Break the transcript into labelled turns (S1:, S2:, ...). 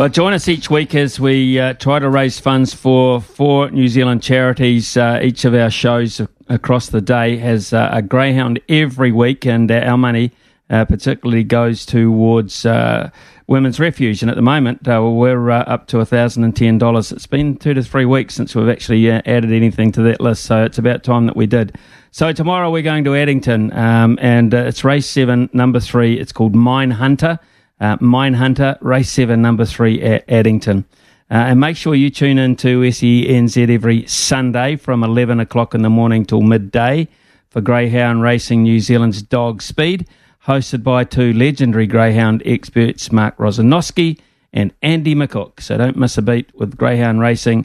S1: Well, join us each week as we uh, try to raise funds for four New Zealand charities. Uh, each of our shows across the day has uh, a greyhound every week, and our money uh, particularly goes towards uh, Women's Refuge. And at the moment, uh, we're up to $1,010. It's been two to three weeks since we've actually added anything to that list, so it's about time that we did. So tomorrow we're going to Addington, um, and it's race seven, number three. It's called Mine Hunter. Uh, Mine Hunter, race seven, number three at Addington. Uh, and make sure you tune in to SENZ every Sunday from 11 o'clock in the morning till midday for Greyhound Racing New Zealand's Dog Speed, hosted by two legendary Greyhound experts, Mark Rosanowski and Andy McCook. So don't miss a beat with Greyhound Racing